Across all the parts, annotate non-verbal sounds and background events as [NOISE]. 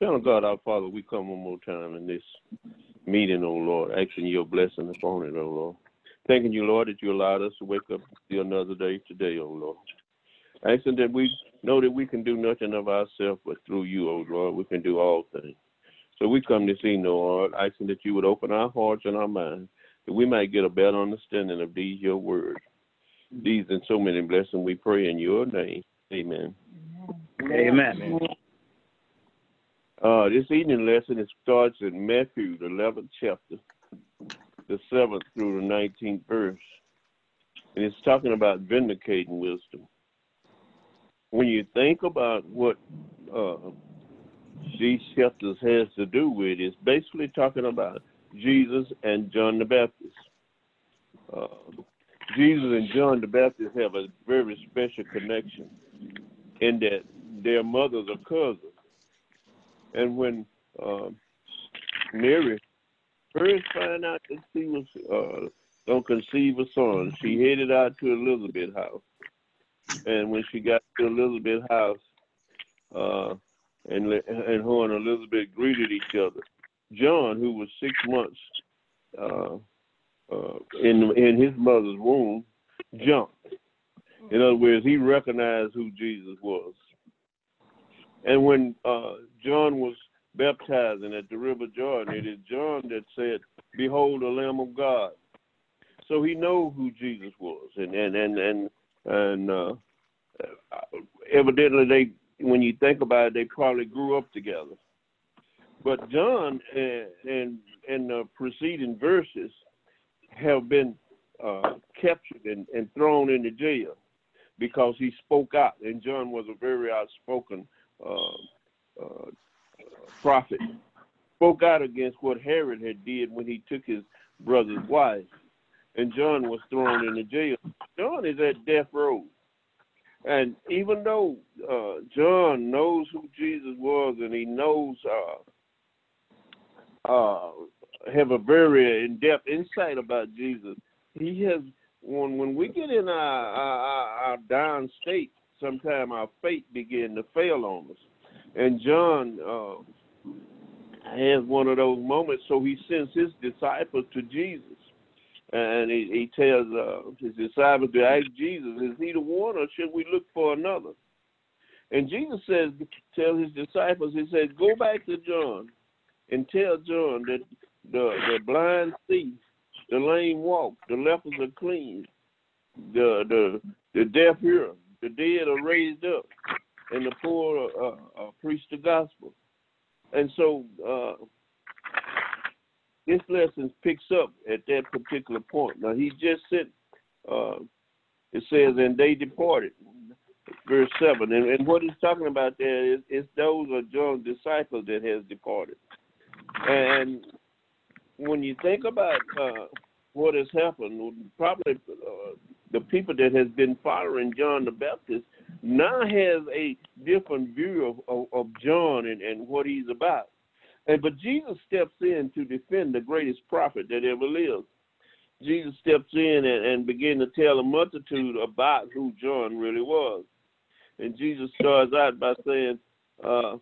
Of God, our Father, we come one more time in this meeting, oh Lord, asking your blessing upon it, oh Lord. Thanking you, Lord, that you allowed us to wake up to see another day today, oh Lord. Asking that we know that we can do nothing of ourselves, but through you, oh Lord, we can do all things. So we come evening, oh Lord, asking that you would open our hearts and our minds, that we might get a better understanding of these your words. These and so many blessings we pray in your name. Amen. Amen. Uh, this evening lesson it starts in Matthew, the 11th chapter, the 7th through the 19th verse. And it's talking about vindicating wisdom. When you think about what uh, these chapters has to do with, it's basically talking about Jesus and John the Baptist. Uh, Jesus and John the Baptist have a very special connection in that their mothers are cousins. And when uh, Mary first found out that she was uh, going to conceive a son, she headed out to Elizabeth's house. And when she got to Elizabeth's house, uh, and, and her and Elizabeth greeted each other, John, who was six months uh, uh, in in his mother's womb, jumped. In other words, he recognized who Jesus was. And when uh, John was baptizing at the River Jordan, it is John that said, "Behold, the Lamb of God." So he know who Jesus was, and and and and and uh, evidently they, when you think about it, they probably grew up together. But John and and, and the preceding verses have been uh, captured and, and thrown into jail because he spoke out, and John was a very outspoken uh, uh, prophet. Spoke out against what Herod had did when he took his brother's wife, and John was thrown in the jail. John is at death row, and even though uh, John knows who Jesus was, and he knows uh, uh, have a very in-depth insight about Jesus, he has when when we get in our our, our down state, sometimes our faith begin to fail on us. And John uh, has one of those moments, so he sends his disciples to Jesus, and he, he tells uh, his disciples to ask Jesus, "Is he the one, or should we look for another?" And Jesus says, tell his disciples, he says, go back to John and tell John that the the blind see, the lame walk, the lepers are clean, the the the deaf hear, the dead are raised up, and the poor are, are the gospel. And so uh, this lesson picks up at that particular point. Now he just said, uh, it says, and they departed, verse seven, and, and what he's talking about there is, is those are John's disciples that has departed, and when you think about uh, what has happened, probably uh, the people that has been following John the Baptist now has a different view of, of, of John and, and what he's about. And but Jesus steps in to defend the greatest prophet that ever lived. Jesus steps in and, and begins to tell a multitude about who John really was. And Jesus starts out by saying, uh,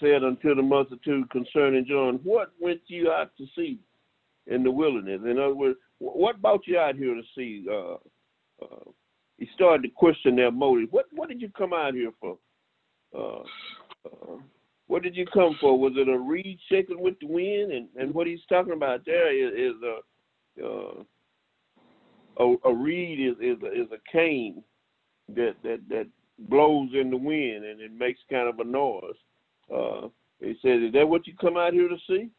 said unto the multitude concerning John, What went you out to see in the wilderness? In other words, what brought you out here to see? Uh, uh, he started to question their motive. What What did you come out here for? Uh, uh, what did you come for? Was it a reed shaking with the wind? And and what he's talking about there is, is a, uh, a a reed is is a, is a cane that that that blows in the wind and it makes kind of a noise. Uh, he said, "Is that what you come out here to see?"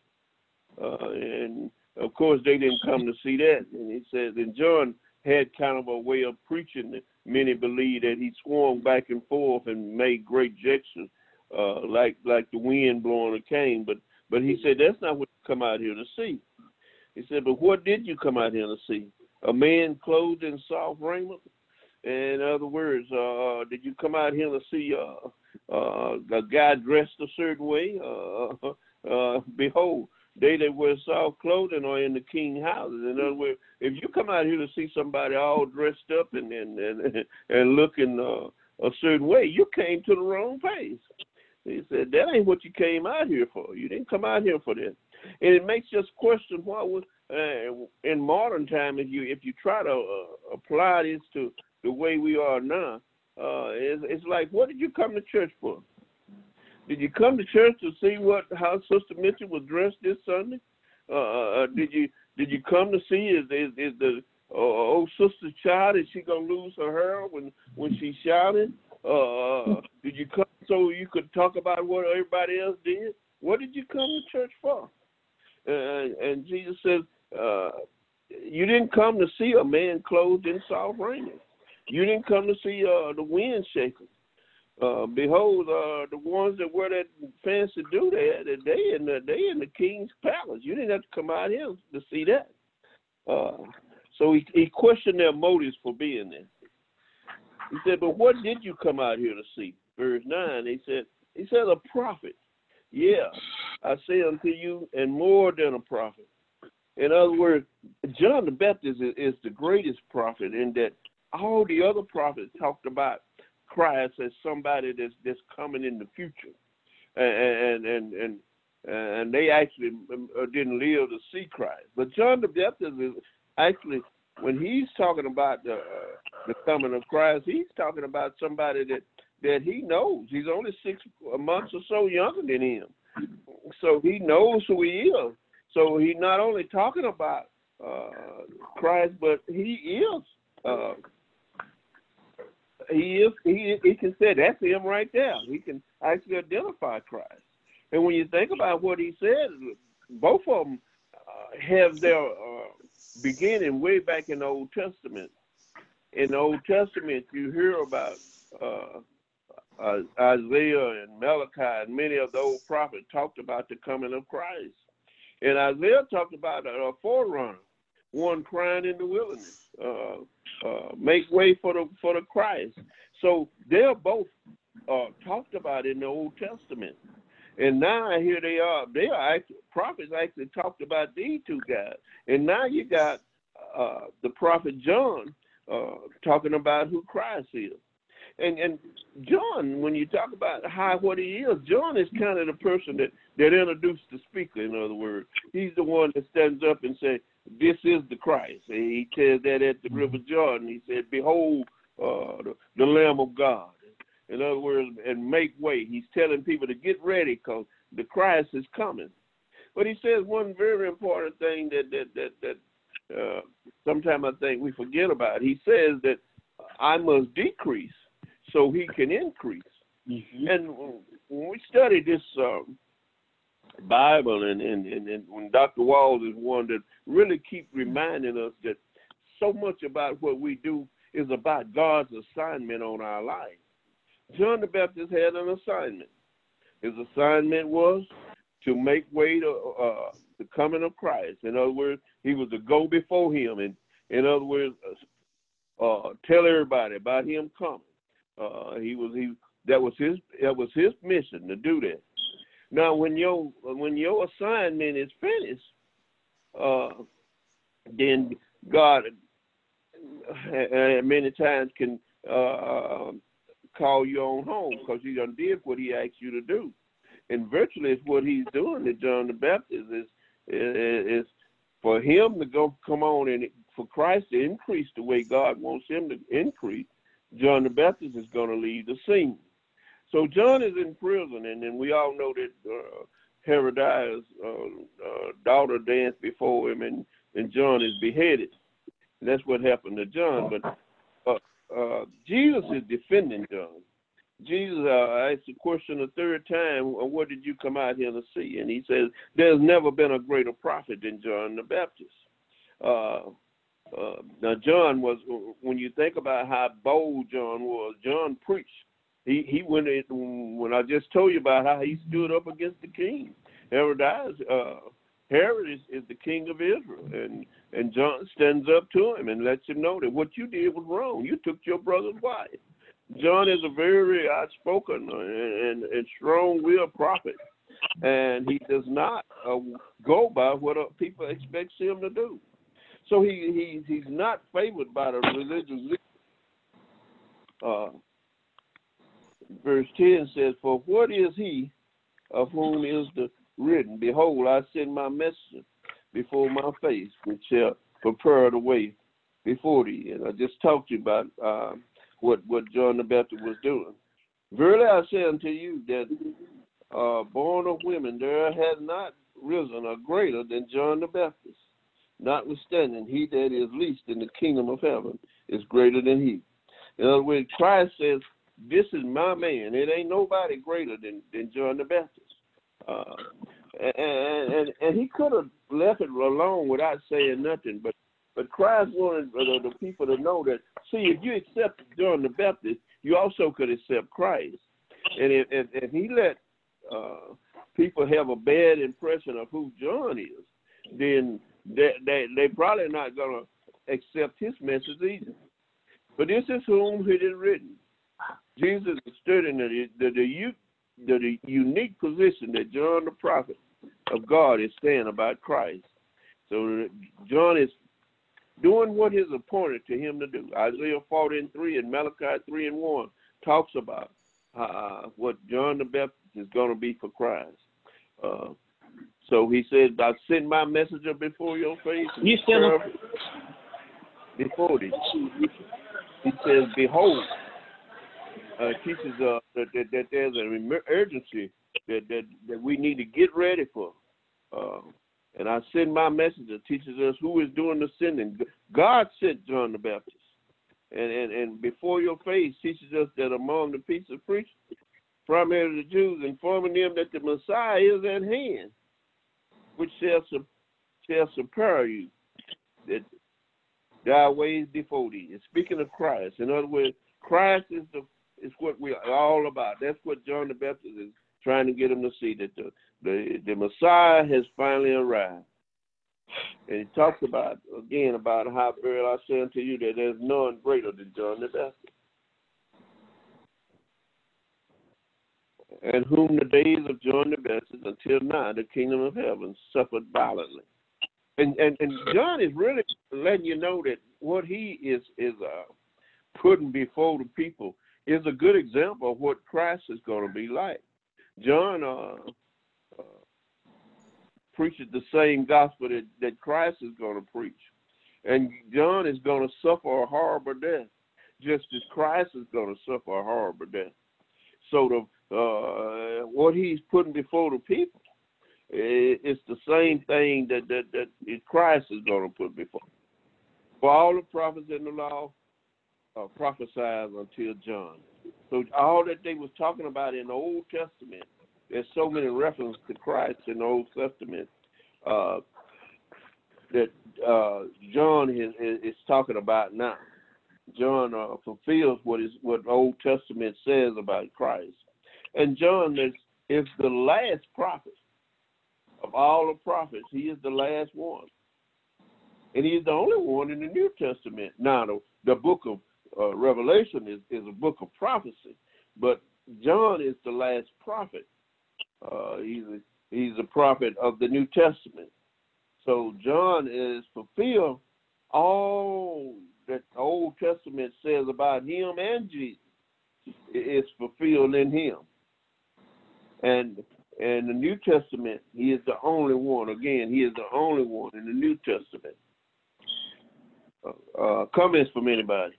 Uh, and of course, they didn't come to see that. And he said, and John had kind of a way of preaching many believe that he swung back and forth and made great gestures, uh, like like the wind blowing a cane. But but he said that's not what you come out here to see. He said, but what did you come out here to see? A man clothed in soft raiment. In other words, uh, uh did you come out here to see uh, uh, a guy dressed a certain way? Uh, [LAUGHS] uh, behold, they that wear soft clothing are in the king houses. In other words, if you come out here to see somebody all dressed up and and and, [LAUGHS] and looking uh, a certain way, you came to the wrong place. He said that ain't what you came out here for. You didn't come out here for that. And it makes us question why was uh, in modern time if you if you try to uh, apply this to the way we are now, uh, it's, it's like what did you come to church for? Did you come to church to see what how Sister Mitchell was dressed this Sunday? Uh, uh, uh did you did you come to see is is, is the uh, old sister child is she gonna lose her hair when when she's shouting? Uh, [LAUGHS] did you come so you could talk about what everybody else did? What did you come to church for? Uh, and Jesus says, uh, you didn't come to see a man clothed in soft raiment. You didn't come to see uh, the wind shaking. Uh, behold, uh, the ones that wear that fancy do that, they in the they in the king's palace. You didn't have to come out here to see that. Uh, so he, he questioned their motives for being there. He said, "But what did you come out here to see?" Verse nine. He said, "He said a prophet. Yeah, I say unto you, and more than a prophet. In other words, John the Baptist is, is the greatest prophet in that all the other prophets talked about Christ as somebody that's that's coming in the future, and and and and, they actually um, uh, didn't live to see Christ. But John the Baptist is actually when he's talking about the uh, the coming of Christ, he's talking about somebody that that he knows. He's only six months or so younger than him, so he knows who he is. So he's not only talking about uh, Christ, but he is uh, he is he he can say that's him right there. He can actually identify Christ. And when you think about what he said, both of them uh, have their uh, beginning way back in the Old Testament. In the Old Testament, you hear about uh, uh Isaiah and Malachi and many of the old prophets talked about the coming of Christ. And Isaiah talked about a forerunner, one crying in the wilderness. Uh, uh, make way for the for the Christ. So they're both uh, talked about in the Old Testament, and now here they are. They are actually, prophets actually talked about these two guys, and now you got uh, the prophet John uh, talking about who Christ is. And and John, when you talk about how what he is, John is kind of the person that that introduced the speaker. In other words, he's the one that stands up and say, this is the Christ. And He says that at the River Jordan. He said, Behold uh, the, the, Lamb of God. In other words, and make way. He's telling people to get ready because the Christ is coming. But he says one very important thing that that that that uh, sometimes I think we forget about. He says that I must decrease so he can increase. Mm-hmm. And when we study this um, Bible, and, and, and, and Dr. Walls is one that really keep reminding us that so much about what we do is about God's assignment on our life. John the Baptist had an assignment. His assignment was to make way to uh, the coming of Christ. In other words, he was to go before him, and in other words, uh, uh, tell everybody about him coming. Uh, he was he that was his that was his mission to do that. Now, when your when your assignment is finished, uh, then God uh, many times can uh, call you on home because you done did what He asked you to do, and virtually it's what He's doing to John the Baptist is is for him to go come on and for Christ to increase the way God wants him to increase. John the Baptist is going to leave the scene. So John is in prison, and then we all know that uh, Herodias' uh, uh, daughter danced before him, and, and John is beheaded. And that's what happened to John. But uh, uh, Jesus is defending John. Jesus uh, asked the question a third time, "What did you come out here to see?" And he says, "There's never been a greater prophet than John the Baptist." Now John was when you think about how bold John was, John preached. He he went when I just told you about how he stood up against the king. Herodias, uh, Herod is, is the king of Israel, and and John stands up to him and lets him know that what you did was wrong. You took your brother's wife. John is a very outspoken and, and, and strong-willed prophet, and he does not uh, go by what uh, people expect him to do. So he, he he's not favored by the religious. Uh, verse ten says, "For what is he of whom is the written? Behold, I send my messenger before my face, which shall prepare the way before thee." And I just talked to you about uh, what what John the Baptist was doing. Verily I say unto you that uh, born of women there has not risen a greater than John the Baptist. Notwithstanding, he that is least in the kingdom of heaven is greater than he. In other words, Christ says, This is my man. It ain't nobody greater than, than John the Baptist. Uh, and, and and he could have left it alone without saying nothing, but but Christ wanted the, the people to know that see if you accept John the Baptist, you also could accept Christ. And if if, if he let uh, people have a bad impression of who John is, then they they they probably not gonna accept his message either. But this is whom he it is written. Jesus stood in the the, the, the, unique position that John the prophet of God is saying about Christ. So John is doing what is appointed to him to do. Isaiah 40 and 3 and Malachi 3 and 1 talks about uh, what John the Baptist is going to be for Christ. Uh, so he said, I send my messenger before your face. You still before thee. He says, Behold, uh, teaches uh, that, that, that, there's an urgency that, that, that we need to get ready for. Uh, and I send my messenger teaches us who is doing the sending. God sent John the Baptist. And, and, and before your face teaches us that among the people preached, primarily the Jews, informing them that the Messiah is at hand, which shall, shall supply you, that thy ways before thee. Speaking of Christ, in other words, Christ is the is what we are all about. That's what John the Baptist is trying to get them to see that the the, the Messiah has finally arrived. And he talks about again about how very I say unto you that there's none greater than John the Baptist. And whom the days of John the Baptist until now the kingdom of heaven suffered violently. And and, and John is really letting you know that what he is is uh, putting before the people is a good example of what Christ is going to be like. John uh, preaches the same gospel that, that Christ is going to preach. And John is going to suffer a horrible death, just as Christ is going to suffer a horrible death. So the uh, what he's putting before the people, it's the same thing that that, that Christ is going to put before. For all the prophets in the law uh, prophesied until John. So all that they was talking about in the Old Testament there's so many references to Christ in the Old Testament uh, that uh, John is, is, talking about now. John uh, fulfills what is what Old Testament says about Christ, and John is is the last prophet of all the prophets. He is the last one, and he's the only one in the New Testament. Now, the, the book of uh, Revelation is, is a book of prophecy, but John is the last prophet uh, he's a, he's a prophet of the New Testament. So John is fulfilled all that the Old Testament says about him and Jesus is fulfilled in him. And and the New Testament, he is the only one. Again, he is the only one in the New Testament. Uh, uh, comments from anybody?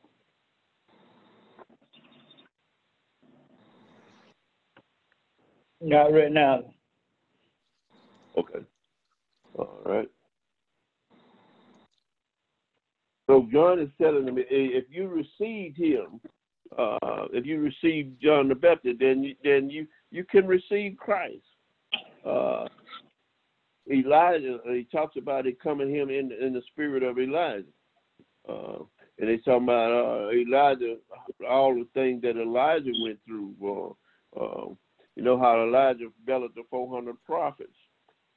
Not right now. Okay. All right. So John is telling them, if you received him, uh, if you received John the Baptist, then you, then you you can receive Christ. Uh, Elijah, he talks about it coming him in in the spirit of Elijah. Uh, and they talking about uh, Elijah, all the things that Elijah went through. You know how Elijah developed the 400 prophets,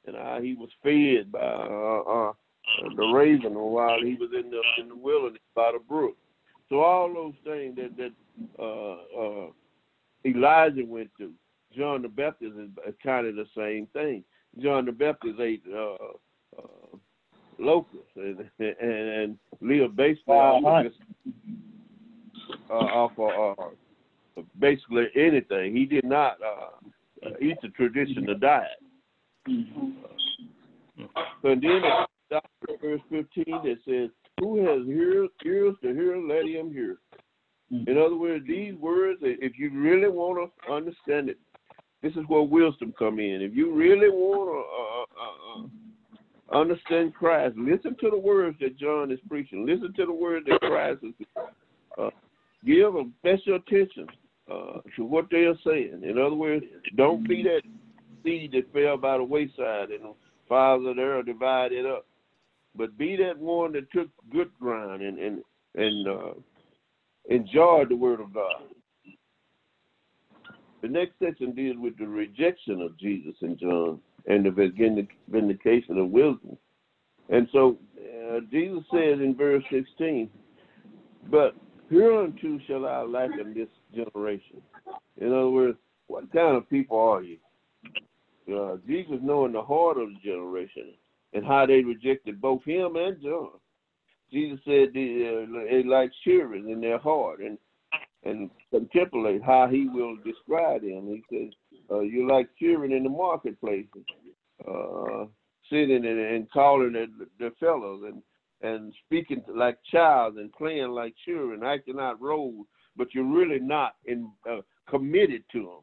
and how he was fed by uh, uh, the raven while he was in the in the wilderness by the brook. So all those things that that uh, uh, Elijah went through. John the Baptist is kind of the same thing. John the Baptist ate uh, uh, locusts and, and, and lived basically off, uh, off of uh, basically anything. He did not uh, eat the traditional diet. Mm-hmm. So then verse 15 that says, Who has ears, ears to hear, let him hear. Mm-hmm. In other words, these words, if you really want to understand it, this is where wisdom come in. If you really want to uh, uh, uh, understand Christ, listen to the words that John is preaching. Listen to the words that Christ is. Uh, give them special attention uh, to what they are saying. In other words, don't be that seed that fell by the wayside and the fires of the earth divided up, but be that one that took good ground and and and uh, enjoyed the word of God. The next section deals with the rejection of Jesus in John and the vindication of wisdom. And so uh, Jesus says in verse 16, But hereunto shall I liken this generation. In other words, what kind of people are you? Uh, Jesus knowing the heart of the generation and how they rejected both him and John. Jesus said they, uh, like children in their heart, and and contemplate how he will describe them. He says, uh, You're like children in the marketplace, uh, sitting and, and calling the, the fellows and, and speaking like child and playing like children, acting out roles, but you're really not in, uh, committed to them.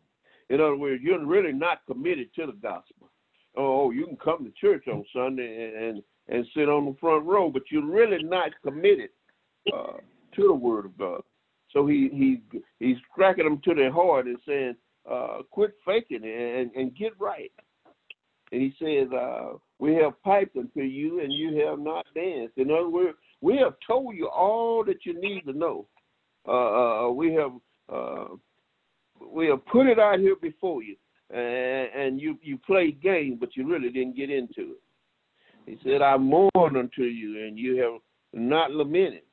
In other words, you're really not committed to the gospel. Oh, you can come to church on Sunday and, and, and sit on the front row, but you're really not committed uh, to the Word of God. So he he he's cracking them to their heart and saying, uh, "Quit faking it and, and get right." And he says, uh, "We have piped unto you, and you have not danced." In other words, we have told you all that you need to know. Uh, uh, we have uh, we have put it out here before you, and, and you you played games, but you really didn't get into it. He said, "I mourn unto you, and you have not lamented."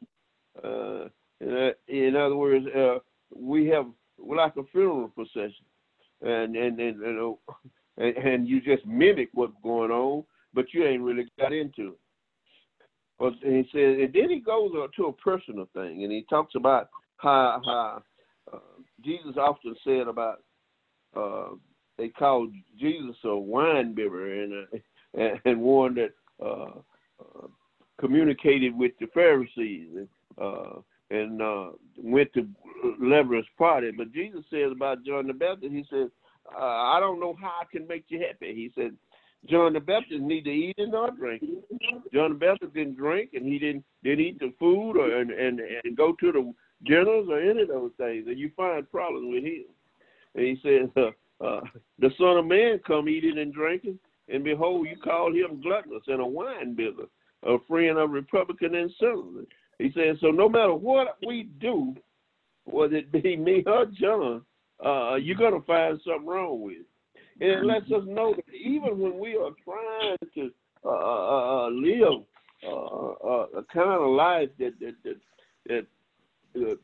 Uh, uh, in other words, uh, we have like a funeral procession, and and and, and and you just mimic what's going on, but you ain't really got into it. But he says, and then he goes on to a personal thing, and he talks about how how uh, Jesus often said about uh, they called Jesus a wine bibber and uh, and, one that uh, uh, communicated with the Pharisees. And, uh, and uh, went to Levi's party. But Jesus says about John the Baptist, he says, uh, I don't know how I can make you happy. He said, John the Baptist neither eat nor drink. John the Baptist didn't drink and he didn't didn't eat the food or and, and, and go to the dinners or any of those things. And you find problems with him. And he says, uh, uh, the Son of Man come eating and drinking, and behold, you call him gluttonous and a wine bibber, a friend of Republican and sinners. He says, so no matter what we do, whether it be [LAUGHS] me or John, uh, you're to find something wrong with it. And it lets us know that even when we are trying to uh, uh, uh live uh, uh, a kind of life that that that, that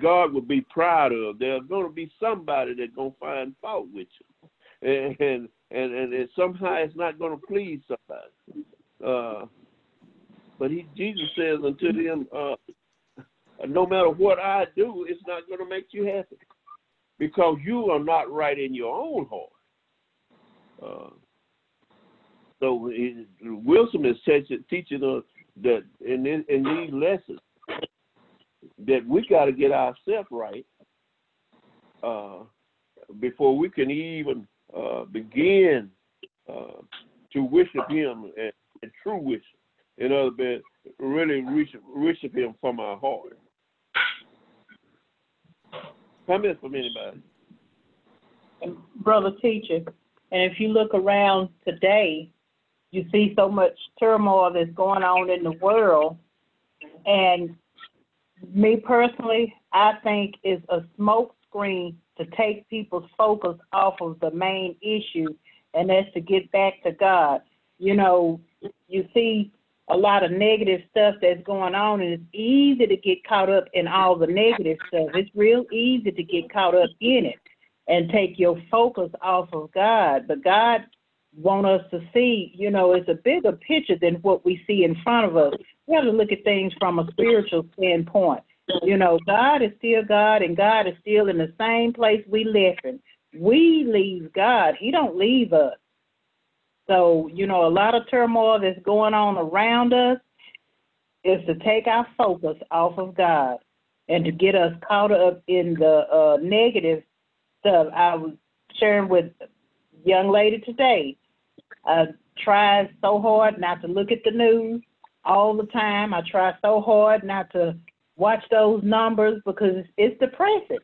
God would be proud of, there's going to be somebody that's going to find fault with you, and and and, and somehow it's not going to please somebody. But he Jesus says unto them, uh, no matter what I do, it's not going to make you happy because you are not right in your own heart. Uh, so Wilson is teaching, us that in, in these lessons that we got to get ourselves right uh, before we can even uh, begin uh, to worship Him and, and true worship in other words, really worship Him from our heart. Comments from anybody? Brother teacher, and if you look around today, you see so much turmoil that's going on in the world. And me personally, I think is a smoke screen to take people's focus off of the main issue, and that's to get back to God. You know, you see a lot of negative stuff that's going on, and it's easy to get caught up in all the negative stuff. It's real easy to get caught up in it and take your focus off of God. But God want us to see, you know, it's a bigger picture than what we see in front of us. We have to look at things from a spiritual standpoint. You know, God is still God, and God is still in the same place we left him. We leave God; He don't leave us. So, you know, a lot of turmoil that's going on around us is to take our focus off of God and to get us caught up in the uh, negative stuff. I was sharing with a young lady today. I try so hard not to look at the news all the time. I try so hard not to watch those numbers because it's depressing.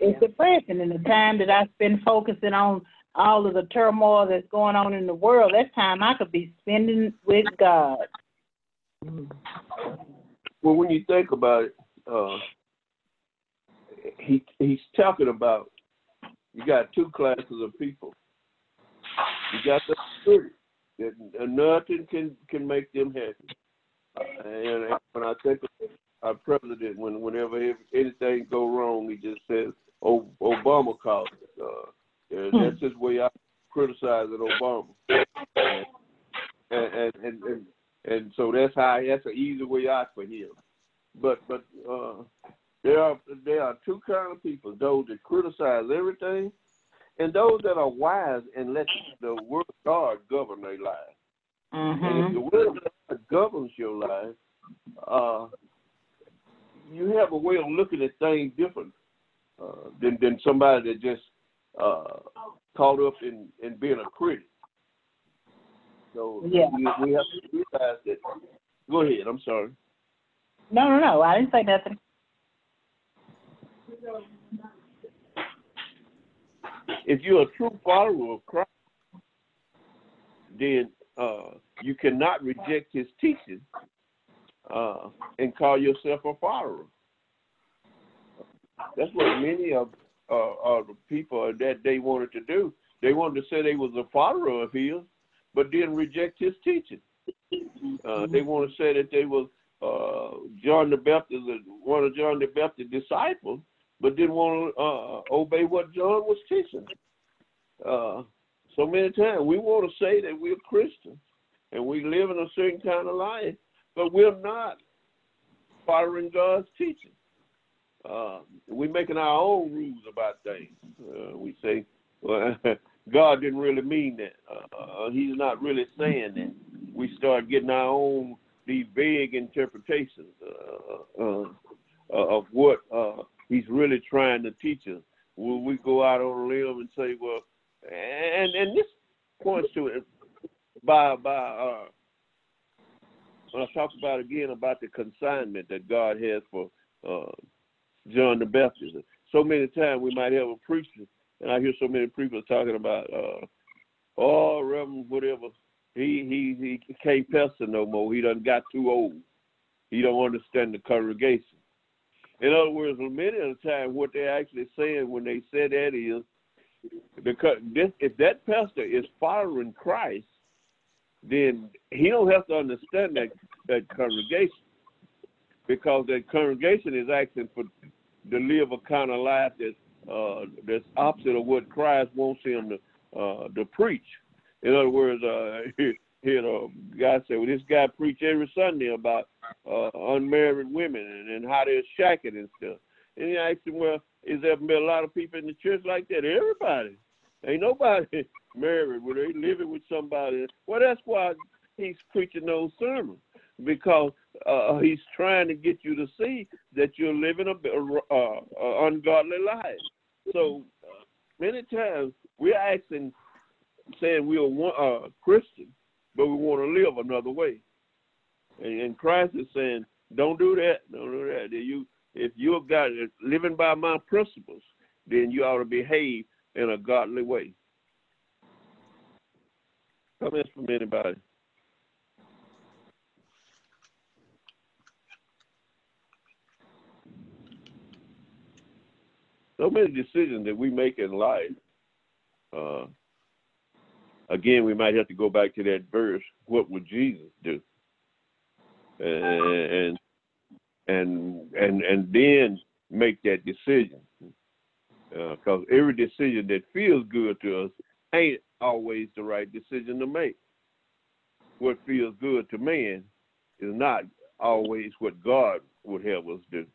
It's depressing. And the time that I spend focusing on all of the turmoil that's going on in the world, that time I could be spending with God. Well, when you think about it, uh, he he's talking about you got two classes of people. You got the spirit that nothing can can make them happy. And when I think of our president, when whenever anything go wrong, he just says, "Oh, Obama caused it." Uh, and hmm. that's just way I criticizing Obama. And and, and and and so that's how that's an easy way out for him. But but uh, there are there are two kind of people: those that criticize everything, and those that are wise and let the word of God govern their life. Mm-hmm. And if the word of God governs your life, uh, you have a way of looking at things different uh, than than somebody that just uh, caught up in, in being a critic. So yeah. we, we have to realize that. Go ahead. I'm sorry. No, no, no. I didn't say nothing. If you're a true follower of Christ, then uh, you cannot reject his teaching uh, and call yourself a follower. That's what many of uh, uh, the people that they wanted to do. They wanted to say they was a follower of his, but didn't reject his teaching. Uh, they want to say that they was uh, John the Baptist, one of John the Baptist's disciples, but didn't want to uh, obey what John was teaching. Uh, so many times we want to say that we're Christians and we live in a certain kind of life, but we're not following God's teaching. Uh, we're making our own rules about things. Uh, we say, well, [LAUGHS] God didn't really mean that. Uh, he's not really saying that. We start getting our own these vague interpretations uh, uh, uh, of what He's really trying to teach us. Will we go out on a limb and say, well, and and this points to it by by when I talk about again about the consignment that God has for John the Baptist. So many times we might have a preacher, and I hear so many people talking about, uh, oh, Reverend, whatever. He he he can't pastor no more. He done got too old. He don't understand the congregation. In other words, many of the time, what they're actually saying when they say that is, because this, if that pastor is following Christ, then he don't have to understand that that congregation because that congregation is asking for to live a kind of life that's uh, that's opposite of what Christ wants him to uh, to preach. In other words, uh, [LAUGHS] you know, God said, well, this guy preach every Sunday about uh, unmarried women and, and how they're shacking and stuff. And he asked him, well, is there been a lot of people in the church like that? Everybody. Ain't nobody [LAUGHS] married. Well, they living with somebody. Well, that's why he's preaching those sermons because uh, he's trying to get you to see that you're living a, uh, ungodly life. So many times we're asking, saying we're uh, Christian, but we want to live another way. And, and Christ is saying, don't do that. Don't do that. You, if you're God, living by my principles, then you ought to behave in a godly way. Comments from anybody? So many decisions that we make in life. Uh, again, we might have to go back to that verse. What would Jesus do? And and and and then make that decision. Because uh, every decision that feels good to us ain't always the right decision to make. What feels good to man is not always what God would have us do.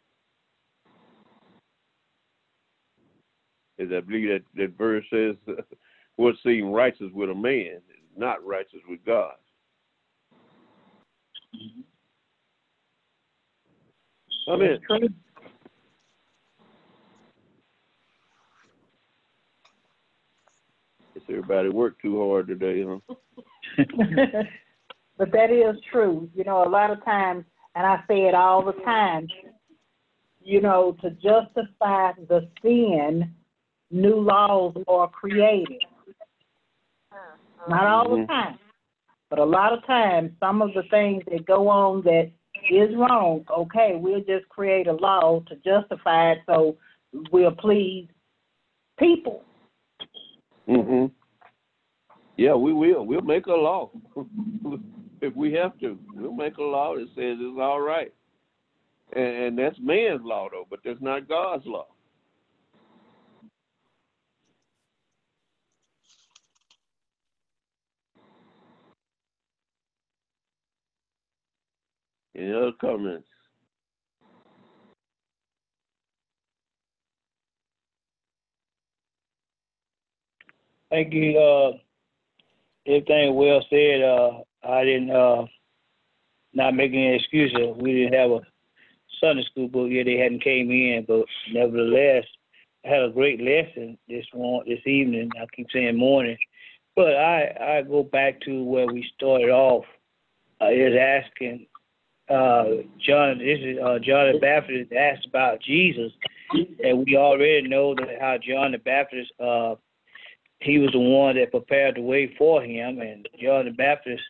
As I believe that, that verse says, [LAUGHS] what seems righteous with a man is not righteous with God. Mm-hmm. Amen. Guess everybody worked too hard today, huh? [LAUGHS] [LAUGHS] but that is true. You know, a lot of times, and I say it all the time, you know, to justify the sin, new laws are created. Not all the mm-hmm. time, but a lot of times, some of the things that go on that is wrong, okay, we'll just create a law to justify it so we'll please people. Mhm. Yeah, we will. We'll make a law [LAUGHS] if we have to. We'll make a law that says it's all right, and, and that's man's law though, but that's not God's law. Any other comments? Thank you. Uh, everything well said. Uh, I didn't uh, not making any excuses. We didn't have a Sunday school book yet. They hadn't came in, but nevertheless, I had a great lesson this morning, this evening. I keep saying morning, but I I go back to where we started off. Uh, is asking uh, John. This is uh, John the Baptist asked about Jesus, and we already know that how John the Baptist uh, he was the one that prepared the way for him, and John the Baptist,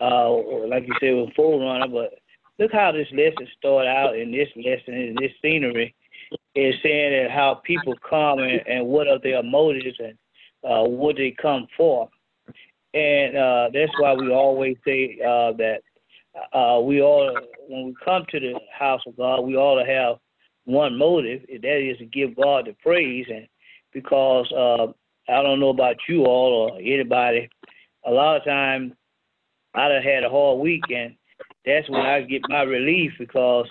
uh, like you said, was a forerunner. But look how this lesson started out in this lesson in this scenery is saying that how people come and, and what are their motives and uh, what they come for. And uh, that's why we always say uh, that uh, we all, when we come to the house of God, we all have one motive, and that is to give God the praise. And because uh, I don't know about you all or anybody, a lot of times I have had a hard week, and that's when I get my relief because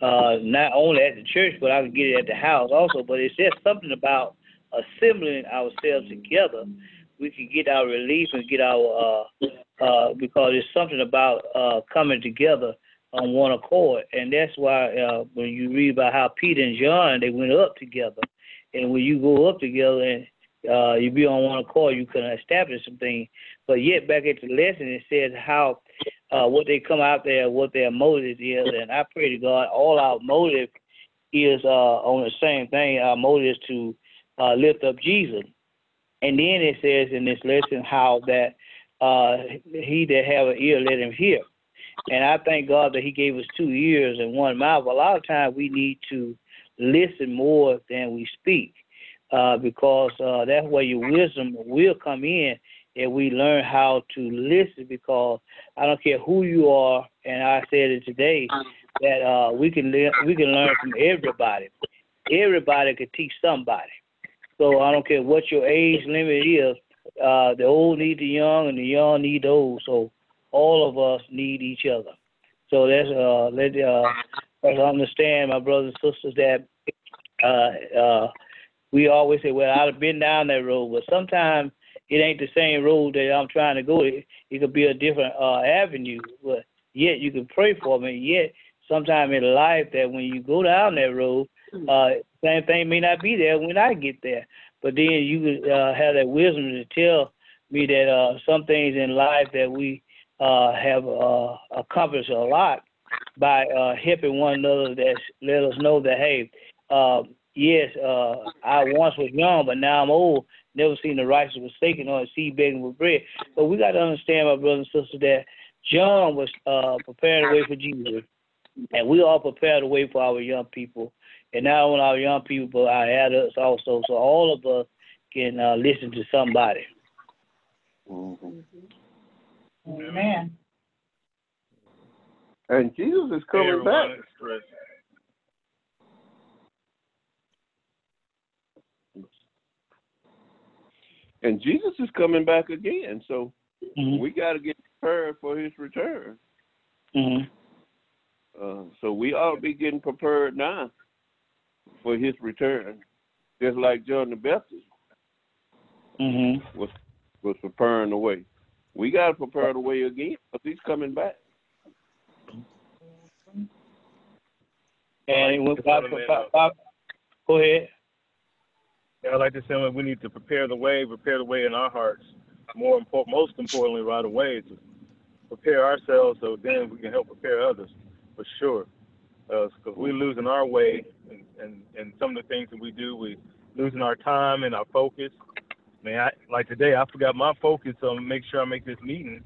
uh, not only at the church, but I can get it at the house also. But it's just something about assembling ourselves together. We can get our relief and get our uh, uh, because it's something about uh, coming together on one accord, and that's why uh, when you read about how Peter and John they went up together, and when you go up together and uh, you be on one accord, you can establish something. But yet, back at the lesson, it says how uh, what they come out there, what their motive is, and I pray to God, all our motive is uh, on the same thing. Our motive is to uh, lift up Jesus. And then it says in this lesson how that uh, he that have an ear, let him hear. And I thank God that He gave us two ears and one mouth. A lot of times we need to listen more than we speak, uh, because uh, that's where your wisdom will come in, and we learn how to listen. Because I don't care who you are, and I said it today that uh, we can le- we can learn from everybody. Everybody can teach somebody. So I don't care what your age limit is uh, the old need the young, and the young need the old. So all of us need each other. So that's uh, let uh, understand, my brothers and sisters, that uh, uh, we always say, "Well, I've been down that road," but sometimes it ain't the same road that I'm trying to go. It, it could be a different uh, avenue, but yet you can pray for me. Yet, sometime in life, that when you go down that road, uh, same thing may not be there when I get there. But then you uh, have that wisdom to tell me that uh, some things in life that we uh, have uh, accomplished a lot by uh, helping one another that let us know that hey, uh, yes, uh, I once was young, but now I'm old. Never seen the righteous forsaken or a seed begging for bread. But we got to understand, my brothers and sisters, that John was uh, preparing the way for Jesus. and we all prepare the way for our young people, and not only our young people, but our adults also. So all of us can uh, listen to somebody. Mhm. Amen. And Jesus is coming everyone, back. it's Chris. And Jesus is coming back again. So Mm-hmm. we got to get prepared for his return. hmm Uh, so we ought to be getting prepared now for his return, just like John the Baptist hmm was was preparing the way. We got to prepare the way again because he's coming back. And when Like Bob, the gentleman, Bob, Bob, go ahead. Yeah, I like to say we need to prepare the way, prepare the way in our hearts. More important, most importantly, right away to prepare ourselves so then we can help prepare others for sure. Because we're losing our way, and, and and some of the things that we do, we losing our time and our focus. Man, I, like today, I forgot my focus on make sure I make this meeting.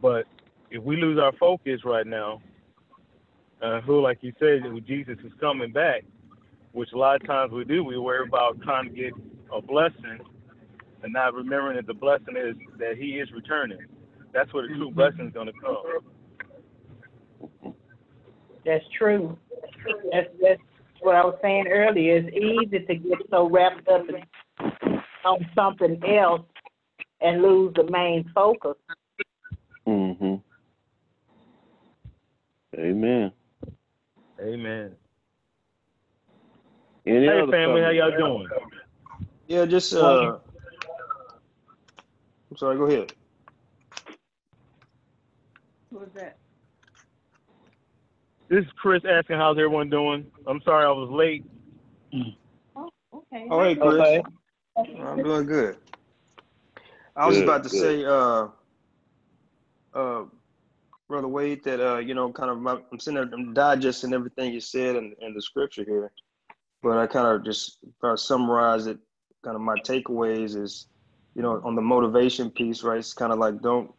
But if we lose our focus right now, uh, who, like you said, Jesus is coming back, which a lot of times we do. We worry about trying to get a blessing and not remembering that the blessing is that He is returning. That's where the true blessing is going to come. That's true. That's that's what I was saying earlier. It's easy to get so wrapped up in, on something else and lose the main focus. Mm-hmm. Amen. Amen. Any Hey, other family, how y'all doing? Yeah, just uh, I'm sorry. Go ahead. Who's that? This is Chris asking how's everyone doing. I'm sorry I was late. Oh, okay. Oh, hey, Chris. Okay. I'm doing good. I was Good, about to good. say, uh, uh, brother Wade, that uh, you know, kind of, my, I'm sitting there, I'm digesting everything you said in, in the scripture here, but I kind of just try to summarize it. Kind of my takeaways is, you know, on the motivation piece, right? It's kind of like don't,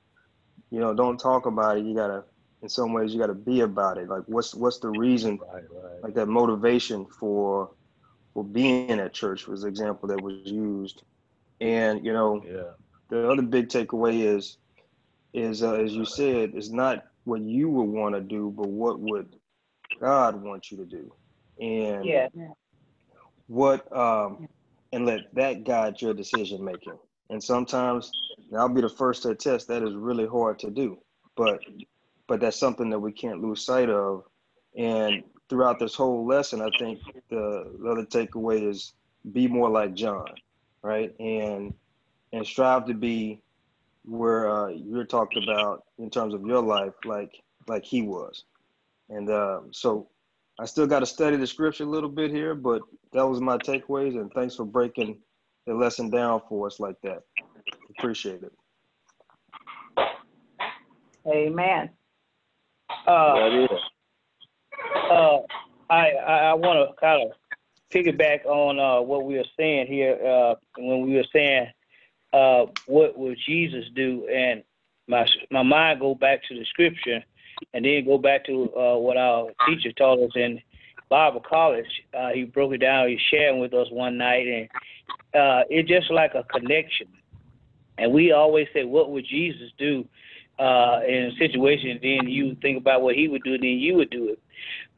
you know, don't talk about it. You gotta, in some ways, you gotta be about it. Like, what's what's the reason Right, right. like that motivation for for being at church was the example that was used and you know Yeah. the other big takeaway is is uh, as you said is not what you would want to do but what would god want you to do and Yeah. what um and let that guide your decision making and sometimes and i'll be the first to attest that is really hard to do but but that's something that we can't lose sight of and throughout this whole lesson i think the, the other takeaway is be more like john right and and strive to be where uh, you're talked about in terms of your life like like he was and uh, so I still got to study the scripture a little bit here, but that was my takeaways. And thanks for breaking the lesson down for us like that. Appreciate it. Amen. Uh, uh, I I, want to kind of piggyback on uh, what we were saying here uh, when we were saying uh, what would Jesus do, and my my mind go back to the scripture, and then go back to uh, what our teacher taught us in Bible college. Uh, he broke it down. He shared with us one night, and uh, it's just like a connection. And we always say, "What would Jesus do?" Uh, in a situation, then you think about what he would do, then you would do it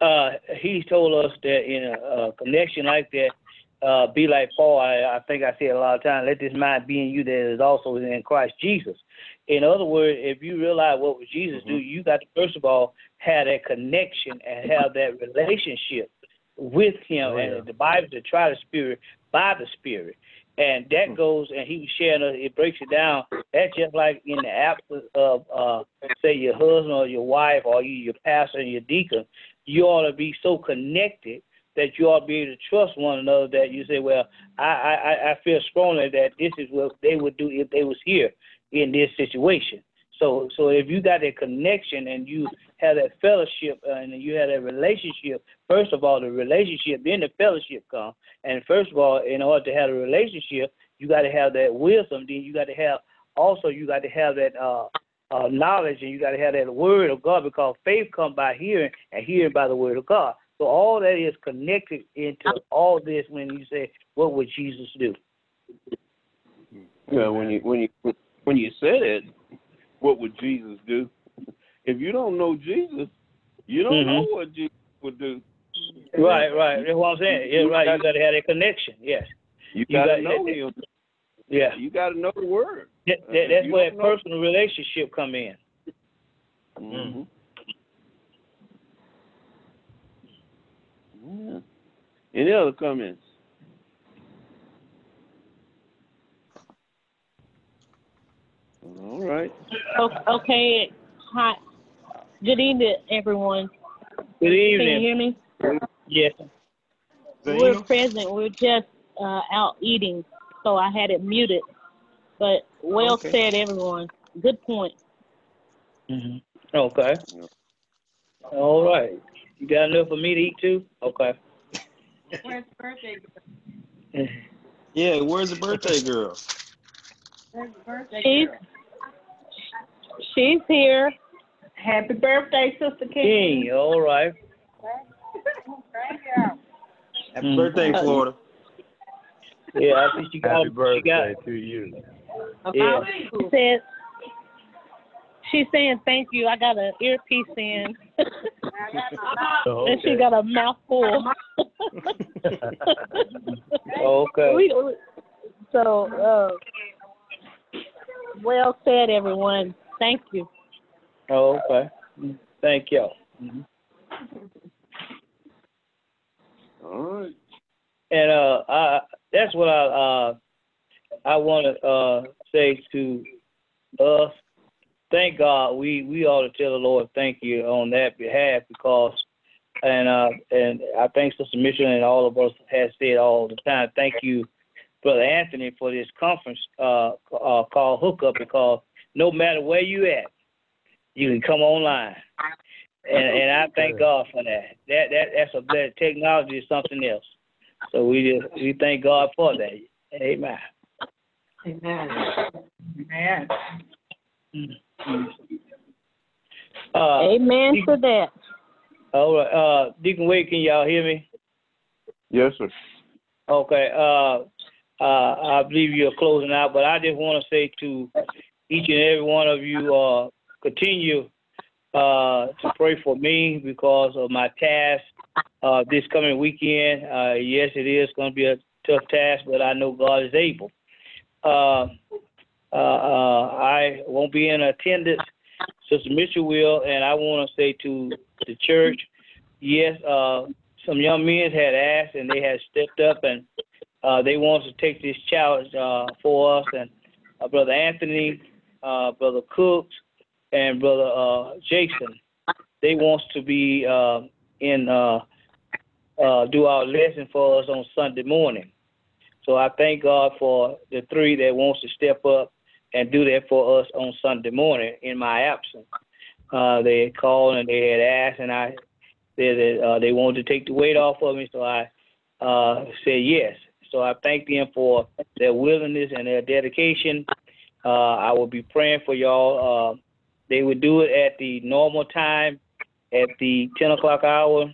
uh, he told us that in a, a connection like that, uh, be like Paul. I, I think I said a lot of times, let this mind be in you that is also in Christ Jesus. In other words, if you realize what would Jesus do, you got to first of all have that connection and have that relationship with Him. Oh, yeah. And the Bible to try the Spirit by the Spirit. And that goes, and he was sharing, us, it breaks it down. That's just like in the absence of, uh, say, your husband or your wife or you, your pastor and your deacon you ought to be so connected that you ought to be able to trust one another that you say, well, I, I, I feel strongly that this is what they would do if they was here in this situation. So, so if you got that connection and you have that fellowship uh, and you have that relationship, first of all, the relationship, then the fellowship come. And first of all, in order to have a relationship, you got to have that wisdom. Then you got to have also you got to have that uh, uh, knowledge, and you got to have that word of God because faith comes by hearing, and hearing by the word of God. So all that is connected into all this when you say, "What would Jesus do?" Yeah, when you when you when you said it, what would Jesus do? If you don't know Jesus, you don't Mhm. know what Jesus would do. Right, right. That's what I'm saying. Yeah, right. You got to have that connection. Yes. You got- know him. Yeah. You gotta know the word. That, that, that's where that know- personal relationship come in. Mm-hmm. Yeah. Any other comments? All right. O- Okay. Hi. Good evening, everyone. Good evening. Can you hear me? Yes. We're Zena? present. We're just uh, out eating, so I had it muted. But well Okay. said, everyone. Good point. hmm Okay. All right. You got enough for me to eat too? Okay. Where's birthday? [LAUGHS] Yeah, where's the birthday girl? She's she's here. Happy birthday, Sister King. King. All right. Happy Mm. birthday, Florida. Yeah, I think she got. Happy She birthday got. to you. Yeah. She said she's saying thank you. I got an earpiece in, [LAUGHS] Oh, and she got a mouthful. [LAUGHS] Okay. We- we- so, uh, well said, everyone. Thank you. Oh, okay. Thank y'all. Mhm. All right. And uh, I that's what I uh I want to uh say to us. Thank God. We we ought to tell the Lord thank you on that behalf because, and uh and I think Sister Mitchell and all of us have said all the time. Thank you, Brother Anthony, for this conference uh, uh called Hookup because no matter where you at, you can come online. And and I thank God for that. That that that's a that technology is something else. So we just we thank God for that. Amen. Amen. Amen. Uh, Amen to that. all right. Uh, Deacon Wade, can y'all hear me? Yes, sir. Okay. Uh, uh, I believe you're closing out, but I just want to say to each and every one of you, uh, continue uh, to pray for me because of my task uh, this coming weekend. Uh, yes, it is going to be a tough task, but I know God is able. Uh, uh, I won't be in attendance. Sister Mitchell will, and I want to say to the church, yes, some young men had asked and they had stepped up and they want to take this challenge for us. And Brother Anthony, uh, Brother Cooks, and Brother uh, Jason, they wants to be uh, in uh, uh, do our lesson for us on Sunday morning. So I thank God for the three that wants to step up and do that for us on Sunday morning in my absence. Uh, they had called and they had asked, and I said that uh, they wanted to take the weight off of me, so I uh, said yes. So I thank them for their willingness and their dedication. Uh, I will be praying for y'all. Uh, they would do it at the normal time, at the 10 o'clock hour.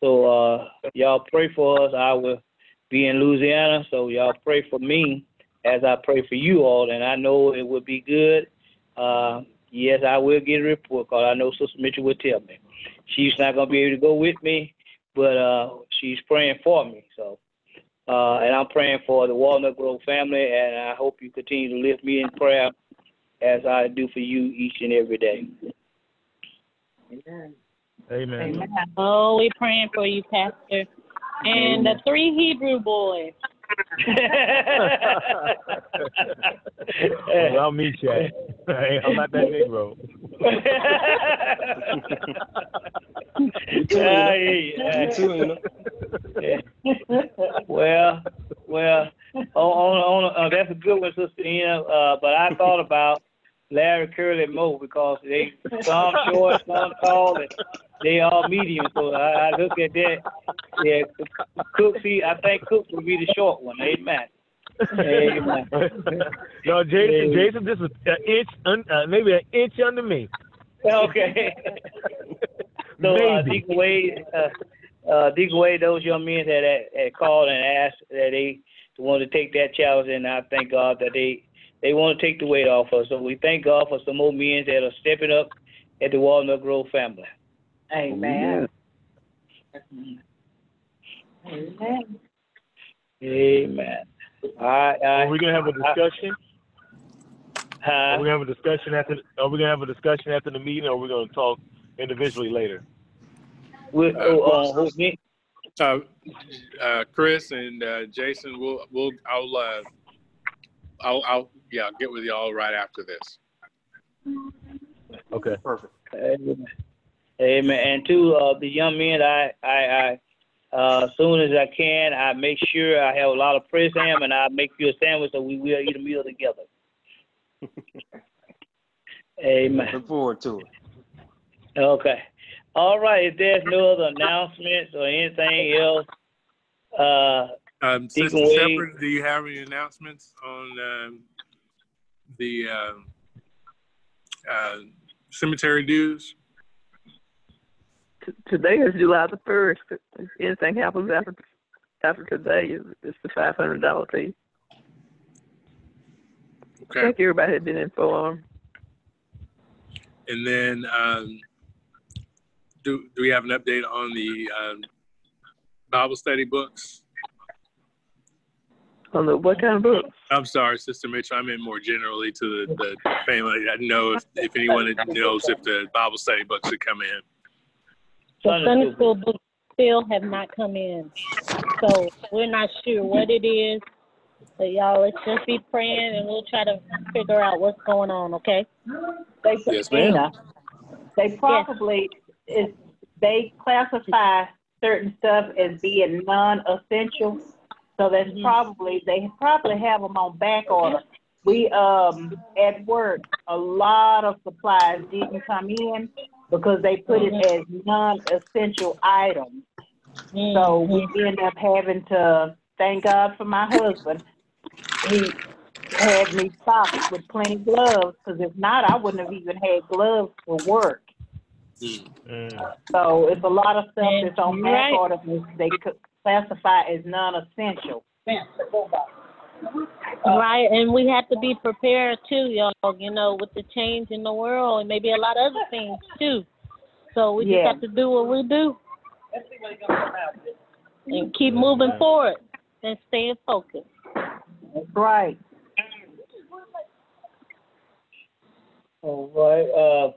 So uh, y'all pray for us. I will be in Louisiana, so y'all pray for me as I pray for you all, and I know it will be good. Uh, yes, I will get a report because I know Sister Mitchell will tell me. She's not going to be able to go with me, but uh, she's praying for me. So, uh, and I'm praying for the Walnut Grove family, and I hope you continue to lift me in prayer as I do for you each and every day. Amen. Amen. Oh, we're praying for you, Pastor. And the three Hebrew boys. Meet you. at- I'm not that Negro. Yeah, yeah, You too, Ina. yeah. well, well, on, on, on, uh, that's a good one, Sister Ina. Uh, but I thought about Larry, Curly, and Moe because they some short, some tall, and they all medium. So I, I look at that. Yeah, Cook. See, I think Cook will be the short one. Amen. Amen. [LAUGHS] no, Jason. Amen. Jason, this is an inch, un, uh, maybe an inch under me. Okay. [LAUGHS] So, uh, Maybe. Deacon Wade, uh, uh, Deacon Wade, those young men that had, had called and asked that they wanted to take that challenge, and I thank God that they they want to take the weight off us. So we thank God for some more men that are stepping up at the Walnut Grove family. Amen. Amen. Amen. All right, all Are we gonna have a discussion? Are Huh? we gonna have a discussion after? Are we gonna have a discussion after the meeting, or are we gonna talk individually later? With, oh, uh, who's me? Uh, uh, Chris and uh, Jason, we'll, we'll, I'll, uh, I'll, I'll, yeah, I'll get with y'all right after this. Okay. Perfect. Amen. Amen. And to uh, the young men, I, I, I, uh, as soon as I can, I make sure I have a lot of press ham and I make you a sandwich so we will eat a meal together. [LAUGHS] Amen. Look forward to it. Okay. All right. If there's no other announcements or anything else, uh, Um, Deacon Sister Shepherd, do you have any announcements on, um, the, um uh, cemetery dues? T- Today is July the first. If anything happens after after today, it's the five hundred dollar fee. I Okay. think everybody had been informed. And then, um, do, do we have an update on the, um, Bible study books? On the what kind of books? I'm sorry, Sister Mitchell. I meant more generally to the, the family. I didn't know if, if anyone knows if the Bible study books would come in. The Sunday Sunday school. school books still have not come in. So we're not sure what it is. But y'all, let's just be praying and we'll try to figure out what's going on, okay? They, Yes, ma'am. Uh, they probably is they classify certain stuff as being non-essential. So that's Mhm. probably they probably have them on back order. We um at work a lot of supplies didn't come in because they put it as non-essential items. So we end up having to thank God for my husband. He had me stocked with plenty of gloves because if not, I wouldn't have even had gloves for work. Mm. So it's a lot of stuff that's on back Right. order that they could classify as non-essential. Right, and we have to be prepared too, y'all, you know, with the change in the world and maybe a lot of other things too. So we Yeah. just have to do what we do. And keep moving forward and staying focused. That's right. All right. Uh,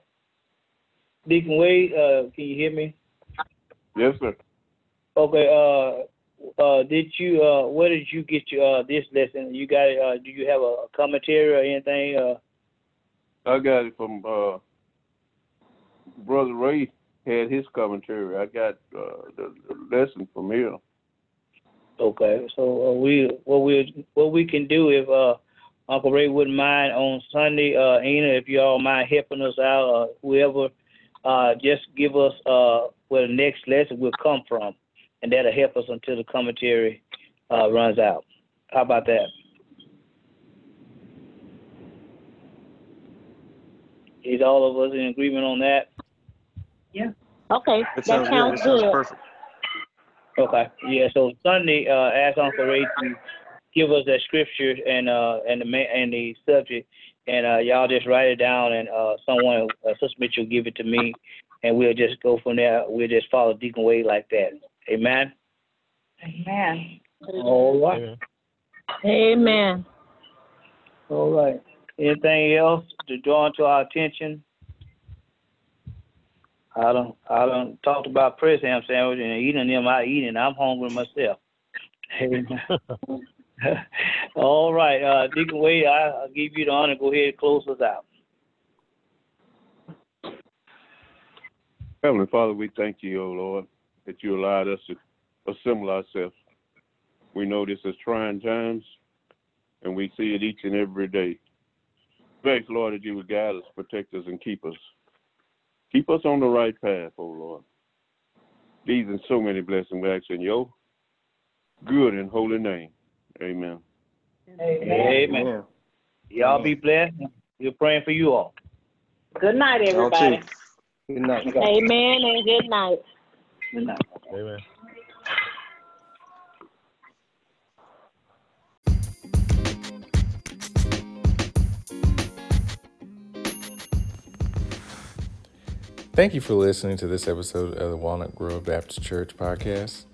Deacon Wade, uh, can you hear me? Yes, sir. Okay. Uh, uh, did you? Uh, where did you get your uh, this lesson? You got it. Uh, do you have a commentary or anything? Uh, I got it from uh, Brother Ray had his commentary. I got uh, the, the lesson from him. Okay, so uh, we what we what we can do if uh, Uncle Ray wouldn't mind on Sunday, uh, Ina, if you all mind helping us out, uh, whoever, uh, just give us uh, where the next lesson will come from, and that'll help us until the commentary uh, runs out. How about that? Is all of us in agreement on that? Yeah. Okay, That that sounds good. That sounds good. perfect. Okay. Yeah. So Sunday, uh, ask Uncle Ray to give us that scripture and uh and the ma- and the subject, and uh, y'all just write it down, and uh, someone, uh, Sister Mitchell, give it to me, and we'll just go from there. We'll just follow Deacon Wade like that. Amen. Amen. All right. Yeah. Amen. All right. Anything else to draw to our attention? I don't. I don't talked about press ham sandwich and eating them. I eat and I'm hungry myself. Amen. [LAUGHS] All right, uh, Deacon Wade, I, I'll give you the honor. Go ahead and close us out. Heavenly Father, we thank you, O Lord, that you allowed us to assemble ourselves. We know this is trying times, and we see it each and every day. Thanks, Lord, that you would guide us, protect us, and keep us. Keep us on the right path, O Lord. These and so many blessings we ask in your good and holy name. Amen. Amen. Amen. Yeah. Y'all be blessed. We're praying for you all. Good night, everybody. Good night. Amen and good night. Night. Amen. Thank you for listening to this episode of the Walnut Grove Baptist Church podcast.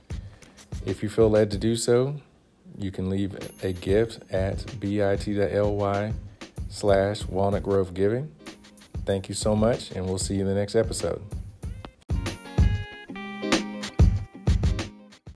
If you feel led to do so, you can leave a gift at bit.ly slash walnut grove giving. Thank you so much, and we'll see you in the next episode.